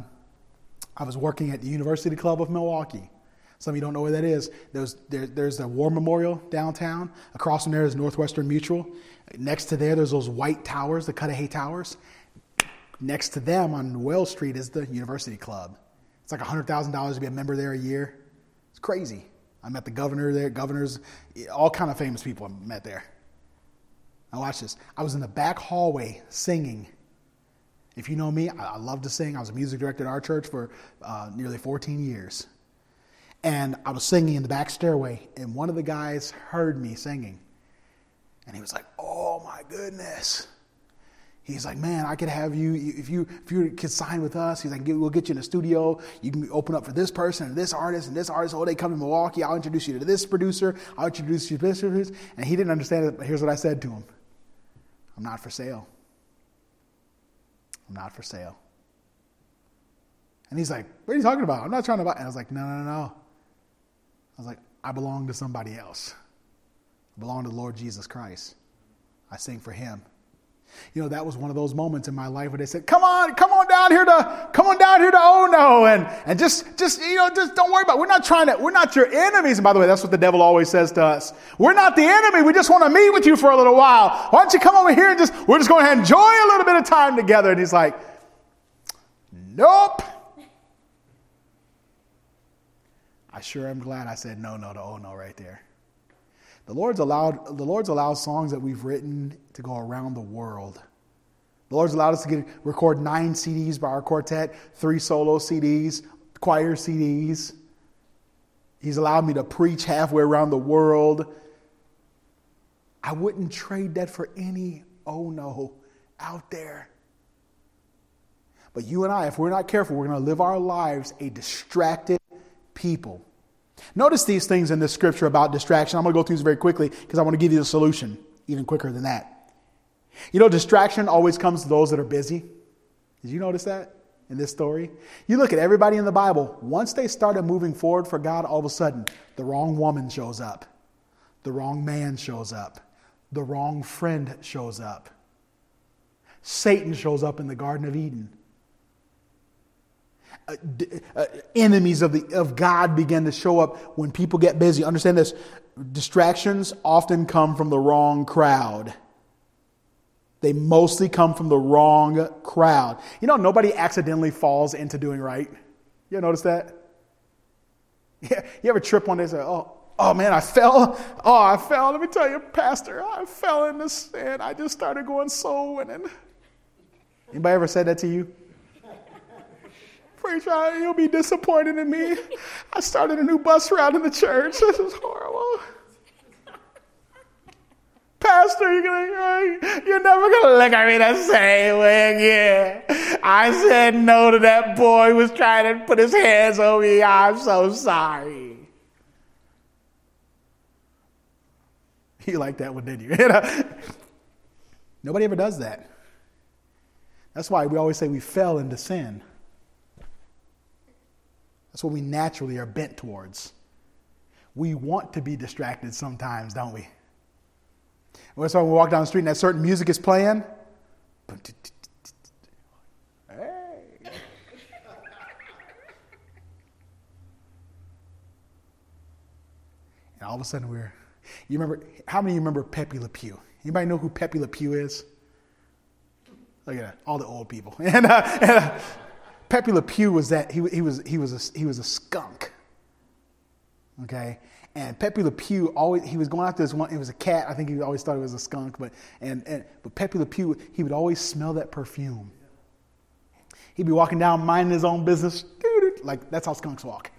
I was working at the University Club of Milwaukee. Some of you don't know where that is. There's, there, there's a war memorial downtown. Across from there is Northwestern Mutual. Next to there, there's those white towers, the Cudahy Towers. Next to them on Wells Street is the University Club. It's like $100,000 to be a member there a year. It's crazy. I met the governor there, governors, all kind of famous people I met there. Now watch this. I was in the back hallway singing. If you know me, I, love to sing. I was a music director at our church for uh, nearly 14 years. And I was singing in the back stairway, and one of the guys heard me singing. And he was like, Oh my goodness. He's like, man, I could have you if you if you could sign with us. He's like, we'll get you in a studio. You can open up for this person and this artist and this artist. Oh, they come to Milwaukee. I'll introduce you to this producer. I'll introduce you to this producer. And he didn't understand it. But here's what I said to him: I'm not for sale. I'm not for sale. And he's like, What are you talking about? I'm not trying to buy. And I was like, No, no, no. I was like, I belong to somebody else. I belong to the Lord Jesus Christ. I sing for him. You know, that was one of those moments in my life where they said, come on, come on down here to, come on down here to oh no. And, and just, just, you know, just don't worry about it. We're not trying to, we're not your enemies. And by the way, that's what the devil always says to us. We're not the enemy. We just want to meet with you for a little while. Why don't you come over here and just, we're just going to enjoy a little bit of time together. And he's like, nope. I sure am glad I said no, no to oh no right there. The Lord's allowed, the Lord's allowed songs that we've written to go around the world. The Lord's allowed us to get, record nine CDs by our quartet, three solo CDs, choir CDs. He's allowed me to preach halfway around the world. I wouldn't trade that for any oh no out there. But you and I, if we're not careful, we're going to live our lives a distracted people. Notice these things in this scripture about distraction. I'm going to go through these very quickly because I want to give you the solution even quicker than that. You know, distraction always comes to those that are busy. Did you notice that in this story? You look at everybody in the Bible, once they started moving forward for God, all of a sudden, the wrong woman shows up, the wrong man shows up, the wrong friend shows up. Satan shows up in the Garden of Eden. Uh, uh, enemies of, the, of God begin to show up when people get busy. Understand this distractions often come from the wrong crowd. They mostly come from the wrong crowd. You know, nobody accidentally falls into doing right. You notice that? <laughs> Yeah, you ever trip one day and say, oh, oh man, I fell. Oh, I fell. Let me tell you, Pastor, I fell in the sand. I just started going soul winning. Anybody ever said that to you? Preacher, you'll be disappointed in me. I started a new bus route in the church. This is horrible. Pastor, you're gonna, uh, you're never gonna look at me the same way again. I said no to that boy who was trying to put his hands on me. I'm so sorry. You like that one, didn't you? <laughs> Nobody ever does that. That's why we always say we fell into sin. That's what we naturally are bent towards. We want to be distracted sometimes, don't we? That's why we walk down the street and that certain music is playing. Hey. And all of a sudden we're, you remember, how many of you remember Pepe Le Pew? Anybody know who Pepe Le Pew is? Look at that, all the old people. <laughs> and, uh, and uh, Pepe Le Pew was that, he, he, was, he, was a, he was a skunk. Okay? And Pepe Le Pew always he was going after this one. It was a cat. I think he always thought it was a skunk, but and, and but Pepe Le Pew he would always smell that perfume. He'd be walking down minding his own business, <laughs> like that's how skunks walk.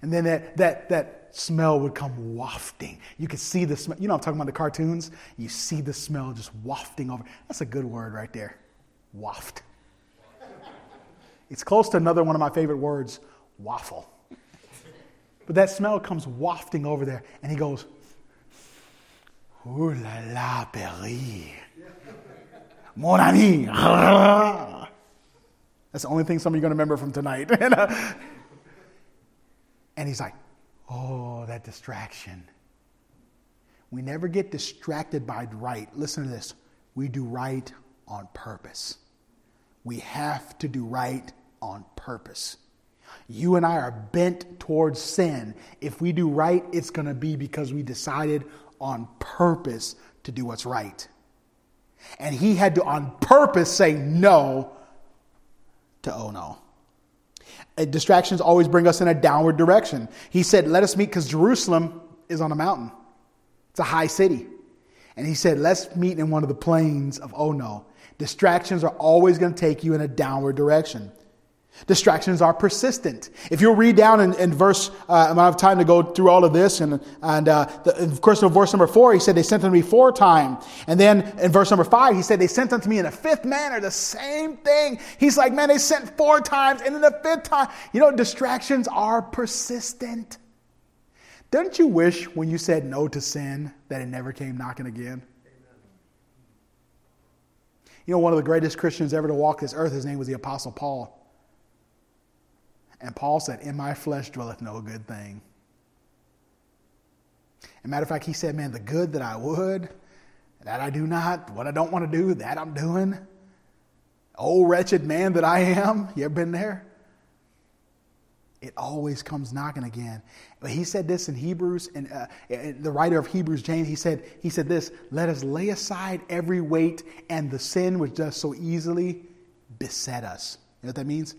And then that that that smell would come wafting. You could see the smell. You know I'm talking about the cartoons. You see the smell just wafting over. That's a good word right there, waft. It's close to another one of my favorite words, waffle. But that smell comes wafting over there, and he goes, Ooh la la, Perry. Mon ami. That's the only thing some of you are going to remember from tonight. <laughs> uh, and he's like, Oh, that distraction. We never get distracted by right. Listen to this. We do right on purpose. We have to do right on purpose. You and I are bent towards sin. If we do right, it's going to be because we decided on purpose to do what's right. And he had to, on purpose, say no to oh no. Uh, distractions always bring us in a downward direction. He said, Let us meet, because Jerusalem is on a mountain, it's a high city. And he said, Let's meet in one of the plains of oh no. Distractions are always going to take you in a downward direction. Distractions are persistent. If you read down in, in verse, uh, I don't have time to go through all of this, and, and uh, the, of course, in verse number four, he said, They sent unto me four times. And then in verse number five, he said, They sent unto me in a fifth manner, the same thing. He's like, Man, they sent four times, and in the fifth time, you know, distractions are persistent. Don't you wish when you said no to sin that it never came knocking again? You know, one of the greatest Christians ever to walk this earth, his name was the Apostle Paul. And Paul said, In my flesh dwelleth no good thing. And matter of fact, he said, Man, the good that I would, that I do not, what I don't want to do, that I'm doing. Oh, wretched man that I am. You ever been there? It always comes knocking again. But he said this in Hebrews, and uh, the writer of Hebrews, James, he said, he said this, let us lay aside every weight and the sin which does so easily beset us. You know what that means?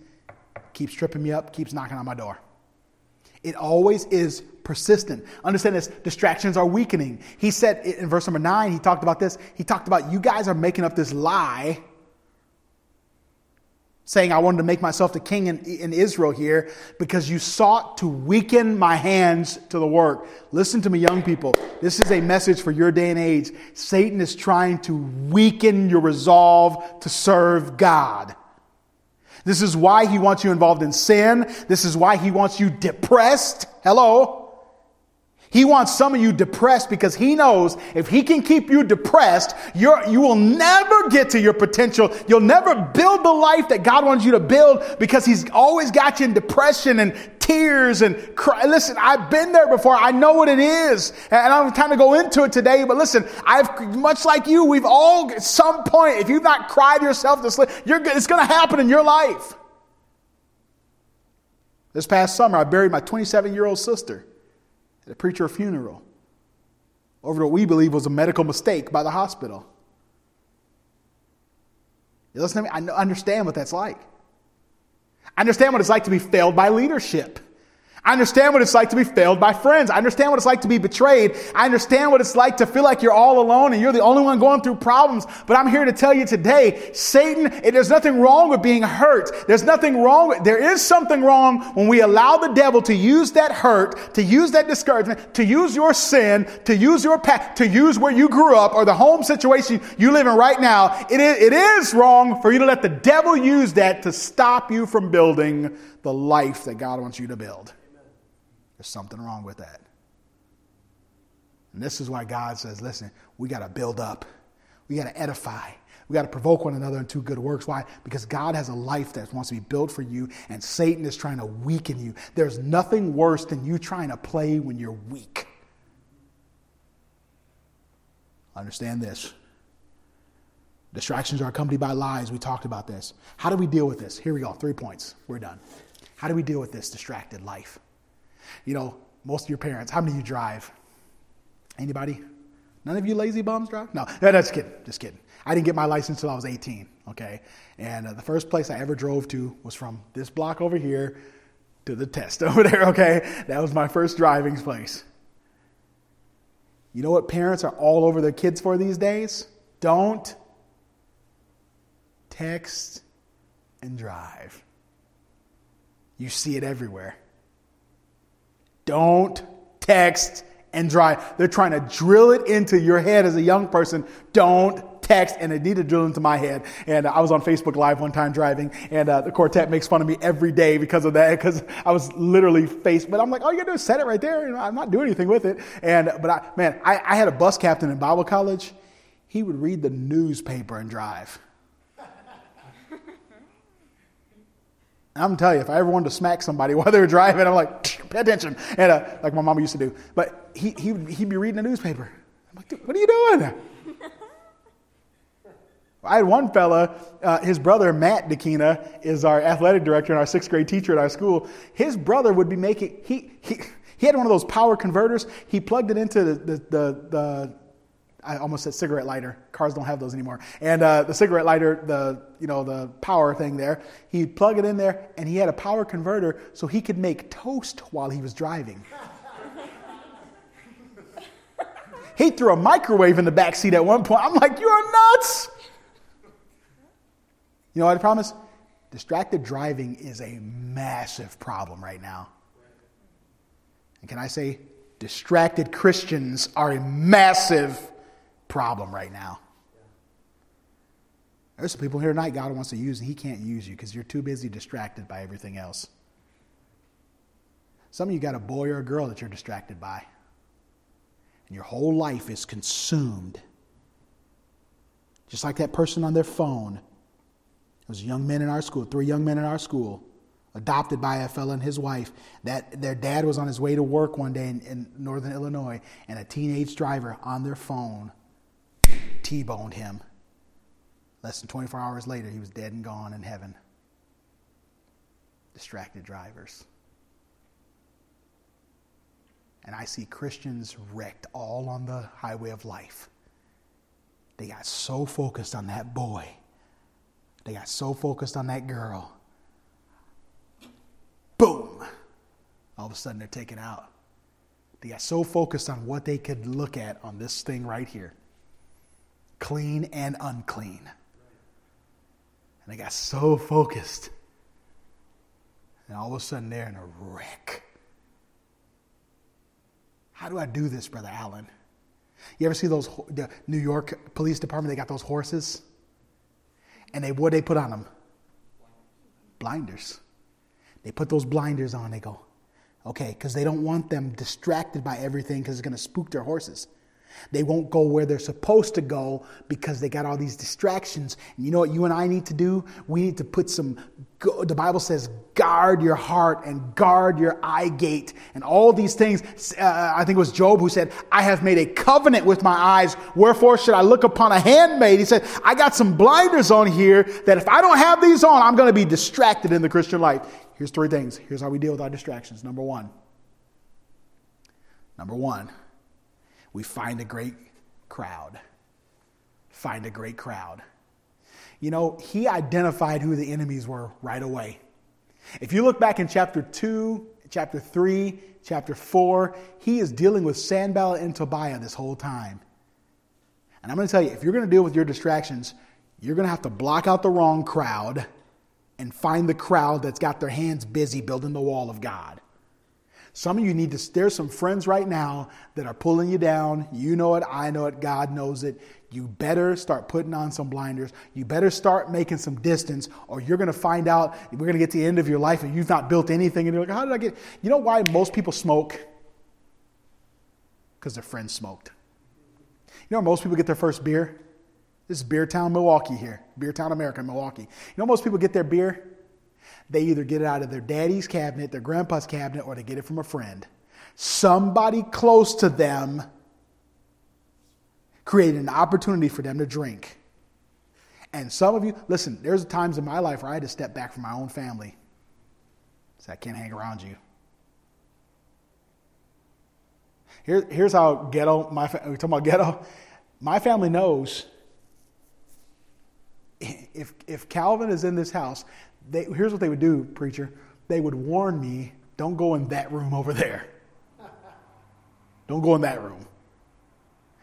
Keeps tripping me up, keeps knocking on my door. It always is persistent. Understand this distractions are weakening. He said in verse number nine, he talked about this. He talked about you guys are making up this lie saying I wanted to make myself the king in, in, Israel here because you sought to weaken my hands to the work. Listen to me, young people. This is a message for your day and age. Satan is trying to weaken your resolve to serve God. This is why he wants you involved in sin. This is why he wants you depressed. Hello. He wants some of you depressed because he knows if he can keep you depressed, you're, you will never get to your potential. You'll never build the life that God wants you to build because he's always got you in depression and tears and cry. Listen, I've been there before. I know what it is. And I don't have time to go into it today, but listen, I've, much like you, we've all at some point, if you've not cried yourself to sleep, you're, it's going to happen in your life. This past summer, I buried my 27 year old sister at a preacher funeral over what we believe was a medical mistake by the hospital. You listen to me? I understand what that's like. I understand what it's like to be failed by leadership. I understand what it's like to be failed by friends. I understand what it's like to be betrayed. I understand what it's like to feel like you're all alone and you're the only one going through problems. But I'm here to tell you today, Satan, there's nothing wrong with being hurt. There's nothing wrong with, there is something wrong when we allow the devil to use that hurt, to use that discouragement, to use your sin, to use your past, to use where you grew up or the home situation you live in right now. It is, it is wrong for you to let the devil use that to stop you from building the life that God wants you to build. There's something wrong with that. And this is why God says, listen, we got to build up, we got to edify. We got to provoke one another into good works. Why? Because God has a life that wants to be built for you, and Satan is trying to weaken you. There's nothing worse than you trying to play when you're weak. Understand this. Distractions are accompanied by lies. We talked about this. How do we deal with this? Here we go. Three points. We're done. How do we deal with this distracted life? You know, most of your parents, how many of you drive? Anybody? None of you lazy bums drive? No, no, just kidding. Just kidding. I didn't get my license until I was 18, okay? And uh, the first place I ever drove to was from this block over here to the test <laughs> over there, okay? That was my first driving place. You know what parents are all over their kids for these days? Don't text and drive. You see it everywhere. Don't text and drive. They're trying to drill it into your head as a young person. Don't text, and it needed to drill into my head. And I was on Facebook Live one time driving, and uh, the quartet makes fun of me every day because of that, because I was literally faced. But I'm like, all you gotta do is set it right there. Know, I'm not doing anything with it. And but I, man, I, I had a bus captain in Bible college. He would read the newspaper and drive. I'm telling you, if I ever wanted to smack somebody <laughs> while they were driving, I'm like, pay attention. And uh, like my mama used to do. But he, he, he'd be reading the newspaper. I'm like, what are you doing? <laughs> I had one fella, uh, his brother, Matt Dakina, is our athletic director and our sixth grade teacher at our school. His brother would be making, he, he, he had one of those power converters. He plugged it into the, the, the, the I almost said cigarette lighter. Cars don't have those anymore. And uh, the cigarette lighter, the you know the power thing there, he'd plug it in there, and he had a power converter so he could make toast while he was driving. <laughs> he threw a microwave in the back seat at one point. I'm like, you are nuts. You know what I promise? Distracted driving is a massive problem right now. And can I say, distracted Christians are a massive problem right now. There's some people here tonight God wants to use, and He can't use you because you're too busy distracted by everything else. Some of you got a boy or a girl that you're distracted by, and your whole life is consumed. Just like that person on their phone. There was young men in our school, three young men in our school, adopted by a fellow and his wife. That their dad was on his way to work one day in, in northern Illinois, and a teenage driver on their phone T boned him. Less than 24 hours later, he was dead and gone in heaven. Distracted drivers. And I see Christians wrecked all on the highway of life. They got so focused on that boy, they got so focused on that girl. Boom! All of a sudden, they're taken out. They got so focused on what they could look at on this thing right here clean and unclean. And I got so focused. And all of a sudden, they're in a wreck. How do I do this, Brother Allen? You ever see those the New York Police Department? They got those horses, and they what they put on them? Blinders. They put those blinders on. They go, okay, because they don't want them distracted by everything because it's going to spook their horses. They won't go where they're supposed to go because they got all these distractions. And you know what you and I need to do? We need to put some, the Bible says, guard your heart and guard your eye gate and all these things. Uh, I think it was Job who said, I have made a covenant with my eyes. Wherefore should I look upon a handmaid? He said, I got some blinders on here that if I don't have these on, I'm going to be distracted in the Christian life. Here's three things. Here's how we deal with our distractions. Number one. Number one we find a great crowd. Find a great crowd. You know, he identified who the enemies were right away. If you look back in chapter 2, chapter 3, chapter 4, he is dealing with Sanballat and Tobiah this whole time. And I'm going to tell you, if you're going to deal with your distractions, you're going to have to block out the wrong crowd and find the crowd that's got their hands busy building the wall of God. Some of you need to, there's some friends right now that are pulling you down. You know it, I know it, God knows it. You better start putting on some blinders. You better start making some distance, or you're going to find out we're going to get to the end of your life and you've not built anything. And you're like, how did I get? You know why most people smoke? Because their friends smoked. You know most people get their first beer? This is Beer Town, Milwaukee here. Beer Town, America, Milwaukee. You know most people get their beer? They either get it out of their daddy's cabinet, their grandpa's cabinet, or they get it from a friend. Somebody close to them created an opportunity for them to drink. And some of you, listen, there's times in my life where I had to step back from my own family. So I can't hang around you. Here, here's how ghetto, my, we're talking about ghetto. My family knows if, if Calvin is in this house, they, here's what they would do, preacher. They would warn me, don't go in that room over there. Don't go in that room.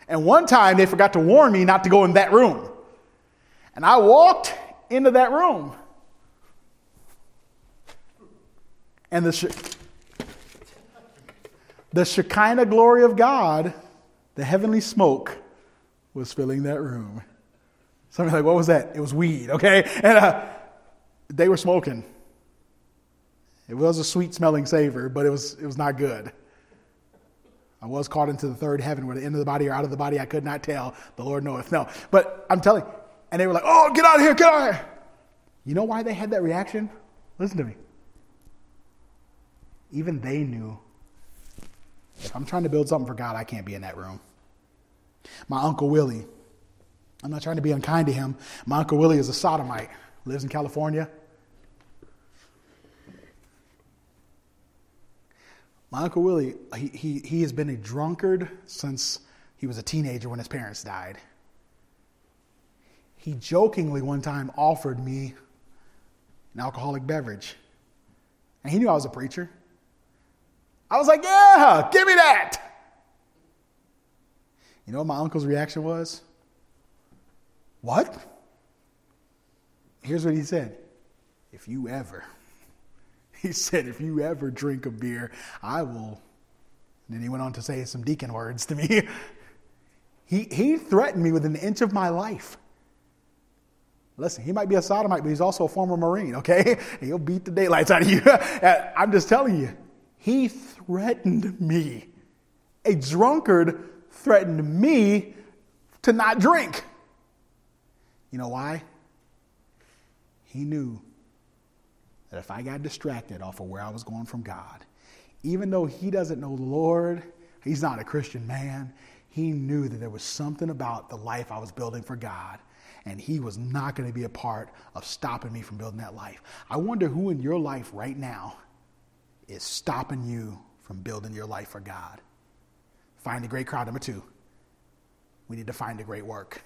And one time they forgot to warn me not to go in that room. And I walked into that room. And the, the Shekinah glory of God, the heavenly smoke, was filling that room. Somebody's like, what was that? It was weed, okay? And uh, they were smoking. It was a sweet smelling savor, but it was, it was not good. I was caught into the third heaven, where the end of the body or out of the body, I could not tell. The Lord knoweth. No, but I'm telling. And they were like, "Oh, get out of here! Get out of here!" You know why they had that reaction? Listen to me. Even they knew if I'm trying to build something for God, I can't be in that room. My uncle Willie, I'm not trying to be unkind to him. My uncle Willie is a sodomite, lives in California. My Uncle Willie, he, he, he has been a drunkard since he was a teenager when his parents died. He jokingly one time offered me an alcoholic beverage. And he knew I was a preacher. I was like, yeah, give me that. You know what my uncle's reaction was? What? Here's what he said If you ever <laughs> he said, If you ever drink a beer, I will. And then he went on to say some deacon words to me. <laughs> he, he threatened me with an inch of my life. Listen, he might be a sodomite, but he's also a former Marine, okay? <laughs> He'll beat the daylights out of you. I'm just telling you, he threatened me. A drunkard threatened me to not drink. You know why? He knew that if I got distracted off of where I was going from God, even though he doesn't know the Lord, he's not a Christian man, he knew that there was something about the life I was building for God, and he was not going to be a part of stopping me from building that life. I wonder who in your life right now is stopping you from building your life for God. Find a great crowd. Number two, we need to find a great work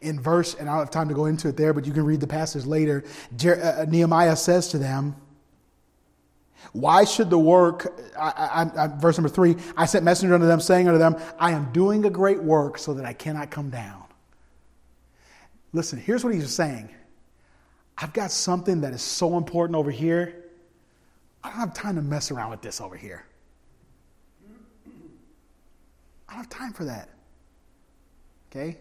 in verse, and I don't have time to go into it there, but you can read the passage later. Uh, uh Nehemiah says to them, Why should the work, I, I, I, verse number three, I sent messenger unto them, saying unto them, I am doing a great work so that I cannot come down. Listen, here's what he's saying I've got something that is so important over here. I don't have time to mess around with this over here. I don't have time for that. Okay?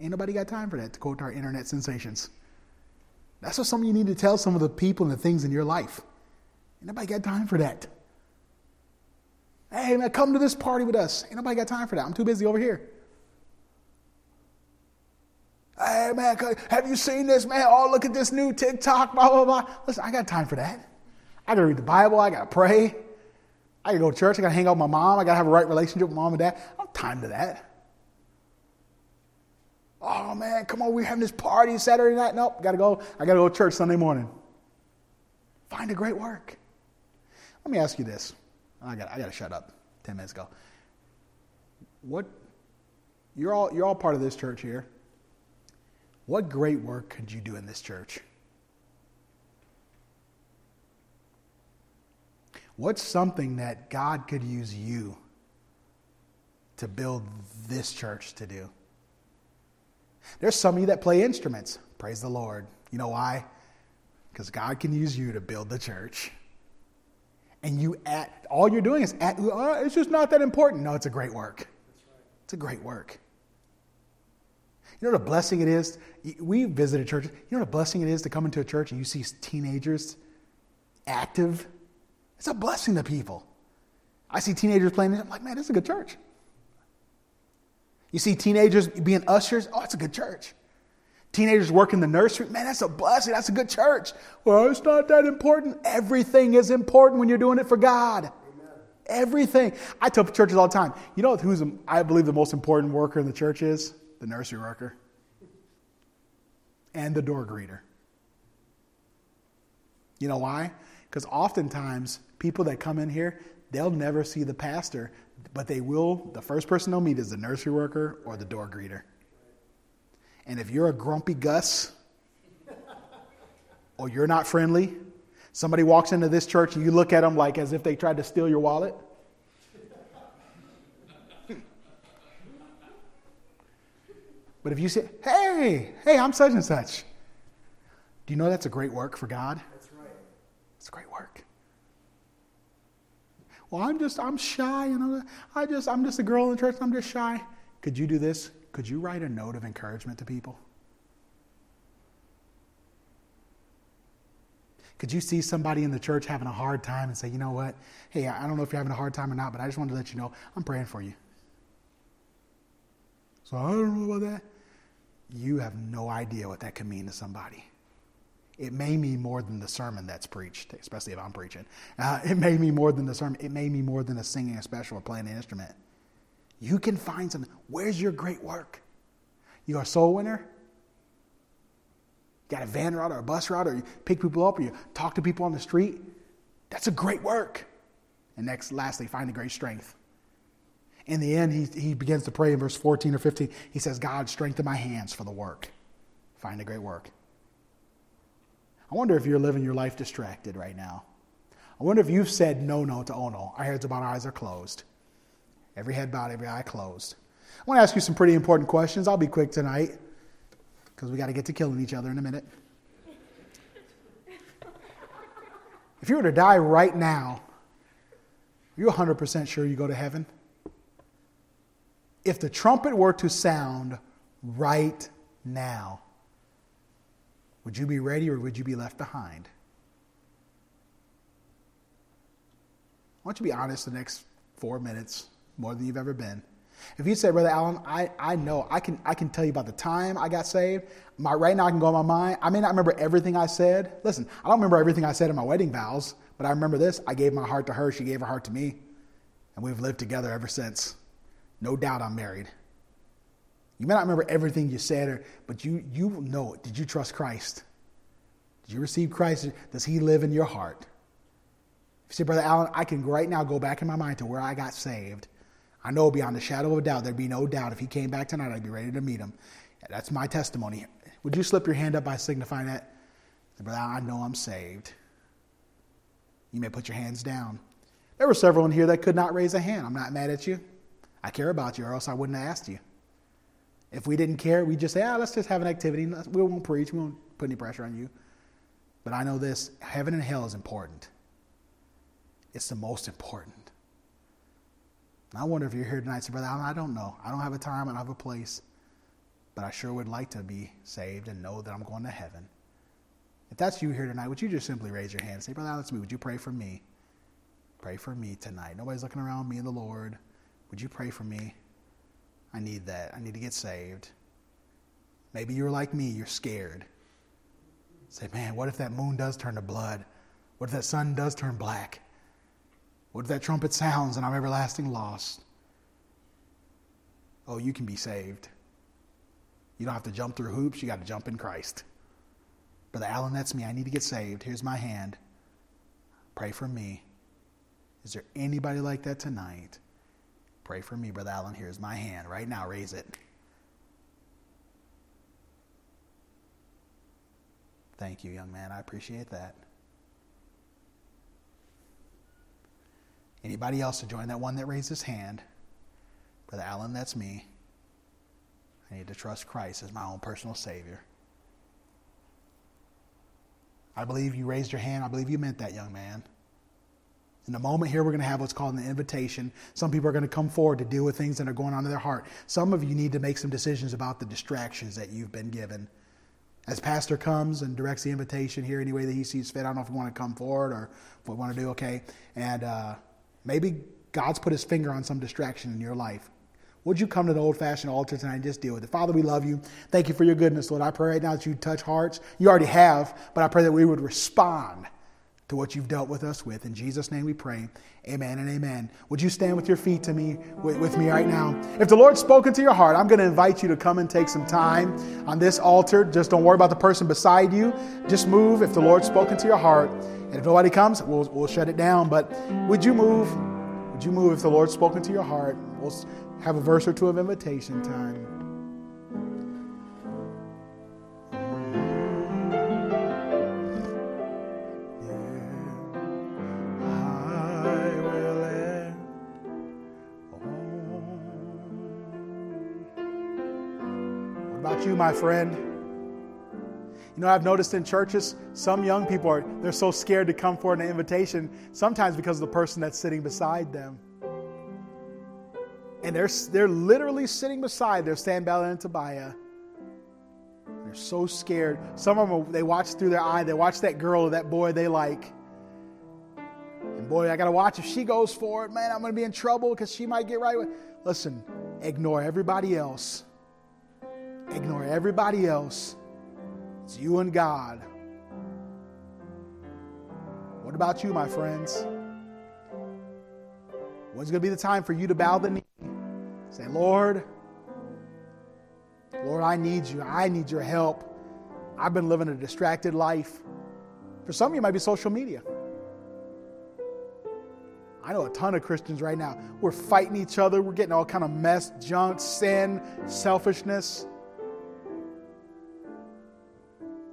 Ain't nobody got time for that, to quote our internet sensations. That's what some of you need to tell some of the people and the things in your life. Ain't nobody got time for that. Hey, man, come to this party with us. Ain't nobody got time for that. I'm too busy over here. Hey, man, have you seen this, man? Oh, look at this new TikTok, blah, blah, blah. Listen, I got time for that. I got to read the Bible. I got to pray. I got to go to church. I got to hang out with my mom. I got to have a right relationship with mom and dad. I don't have time to that. Oh man, come on, we're having this party Saturday night. Nope, gotta go. I gotta go to church Sunday morning. Find a great work. Let me ask you this. I got I gotta shut up. Ten minutes ago. What you're all you're all part of this church here. What great work could you do in this church? What's something that God could use you to build this church to do? There's some of you that play instruments. Praise the Lord. You know why? Because God can use you to build the church. And you at all you're doing is at, oh, it's just not that important. No, it's a great work. It's a great work. You know what a blessing it is? We visited churches. You know what a blessing it is to come into a church and you see teenagers active? It's a blessing to people. I see teenagers playing, I'm like, man, this is a good church. You see teenagers being ushers, oh, it's a good church. Teenagers working the nursery, man, that's a blessing. That's a good church. Well, it's not that important. Everything is important when you're doing it for God. Amen. Everything. I tell churches all the time, you know who's, I believe, the most important worker in the church is? The nursery worker and the door greeter. You know why? Because oftentimes, people that come in here, they'll never see the pastor, but they will, the first person they'll meet is the nursery worker or the door greeter. And if you're a grumpy Gus, or you're not friendly, somebody walks into this church and you look at them like as if they tried to steal your wallet. But if you say, hey, hey, I'm such and such, do you know that's a great work for God? That's right. It's a great work. Well, I'm just, I'm shy, you know. I just, I'm just a girl in church. I'm just shy. Could you do this? Could you write a note of encouragement to people? Could you see somebody in the church having a hard time and say, you know what? Hey, I don't know if you're having a hard time or not, but I just wanted to let you know I'm praying for you. So I don't know about that you have no idea what that can mean to somebody. It may mean more than the sermon that's preached, especially if I'm preaching. Uh, it may mean more than the sermon. It may mean more than a singing a special or playing an instrument. You can find something. Where's your great work? You are a soul winner? got a van route or a bus route, or you pick people up, or you talk to people on the street? That's a great work. And next, lastly, find a great strength in the end, he, he begins to pray in verse 14 or 15. He says, God, strengthen my hands for the work. Find a great work. I wonder if you're living your life distracted right now. I wonder if you've said no, no to oh no. Our heads about our eyes are closed. Every head bowed, every eye closed. I want to ask you some pretty important questions. I'll be quick tonight because we got to get to killing each other in a minute. If you were to die right now, are you 100% sure you go to heaven? if the trumpet were to sound right now, would you be ready or would you be left behind? I want you to be honest the next four minutes, more than you've ever been. If you say, Brother Allen, I, I know, I can, I can tell you about the time I got saved. My, right now, I can go in my mind. I may not remember everything I said. Listen, I don't remember everything I said in my wedding vows, but I remember this. I gave my heart to her, she gave her heart to me, and we've lived together ever since. No doubt I'm married. You may not remember everything you said, or, but you, you know it. Did you trust Christ? Did you receive Christ? Does he live in your heart? If you say, Brother Allen, I can right now go back in my mind to where I got saved. I know beyond the shadow of a doubt, there'd be no doubt if he came back tonight, I'd be ready to meet him. That's my testimony. Would you slip your hand up by signifying that? Brother, I know I'm saved. You may put your hands down. There were several in here that could not raise a hand. I'm not mad at you. I care about you, or else I wouldn't have asked you. If we didn't care, we'd just say, ah, let's just have an activity. We won't preach. We won't put any pressure on you. But I know this heaven and hell is important. It's the most important. And I wonder if you're here tonight, say, Brother I don't know. I don't have a time, I don't have a place. But I sure would like to be saved and know that I'm going to heaven. If that's you here tonight, would you just simply raise your hand and say, Brother that's me. Would you pray for me? Pray for me tonight. Nobody's looking around me and the Lord. Would you pray for me? I need that. I need to get saved. Maybe you're like me, you're scared. Say, man, what if that moon does turn to blood? What if that sun does turn black? What if that trumpet sounds and I'm everlasting lost? Oh, you can be saved. You don't have to jump through hoops, you got to jump in Christ. Brother Allen, that's me. I need to get saved. Here's my hand. Pray for me. Is there anybody like that tonight? Pray for me, Brother Allen. Here's my hand. Right now, raise it. Thank you, young man. I appreciate that. Anybody else to join that one that raised his hand? Brother Allen, that's me. I need to trust Christ as my own personal Savior. I believe you raised your hand. I believe you meant that, young man. In a moment here, we're going to have what's called an invitation. Some people are going to come forward to deal with things that are going on in their heart. Some of you need to make some decisions about the distractions that you've been given. As Pastor comes and directs the invitation here any way that he sees fit, I don't know if we want to come forward or if we want to do okay. And uh, maybe God's put his finger on some distraction in your life. Would you come to the old fashioned altar tonight and just deal with it? Father, we love you. Thank you for your goodness, Lord. I pray right now that you touch hearts. You already have, but I pray that we would respond to what you've dealt with us with. In Jesus' name we pray. Amen and amen. Would you stand with your feet to me with, me right now? If the Lord's spoken to your heart, I'm going to invite you to come and take some time on this altar. Just don't worry about the person beside you. Just move if the Lord's spoken to your heart. And if nobody comes, we'll, we'll shut it down. But would you move Would you move if the Lord's spoken to your heart? We'll have a verse or two of invitation time. My friend. You know, I've noticed in churches, some young people are they're so scared to come for an invitation, sometimes because of the person that's sitting beside them. And they're, they're literally sitting beside their Sanballat and Tobiah. They're so scared. Some of them, they watch through their eye. They watch that girl or that boy they like. And boy, I got to watch if she goes for it. Man, I'm going to be in trouble because she might get right with. Listen, ignore everybody else Ignore everybody else. It's you and God. What about you, my friends? When's going to be the time for you to bow the knee? Say, Lord, Lord, I need you. I need your help. I've been living a distracted life. For some of you, it might be social media. I know a ton of Christians right now. We're fighting each other. We're getting all kind of mess, junk, sin, selfishness.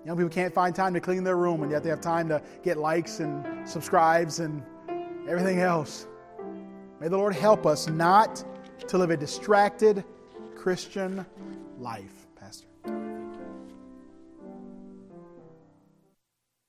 Young people can't find time to clean their room, and yet they have time to get likes and subscribes and everything else. May the Lord help us not to live a distracted Christian life.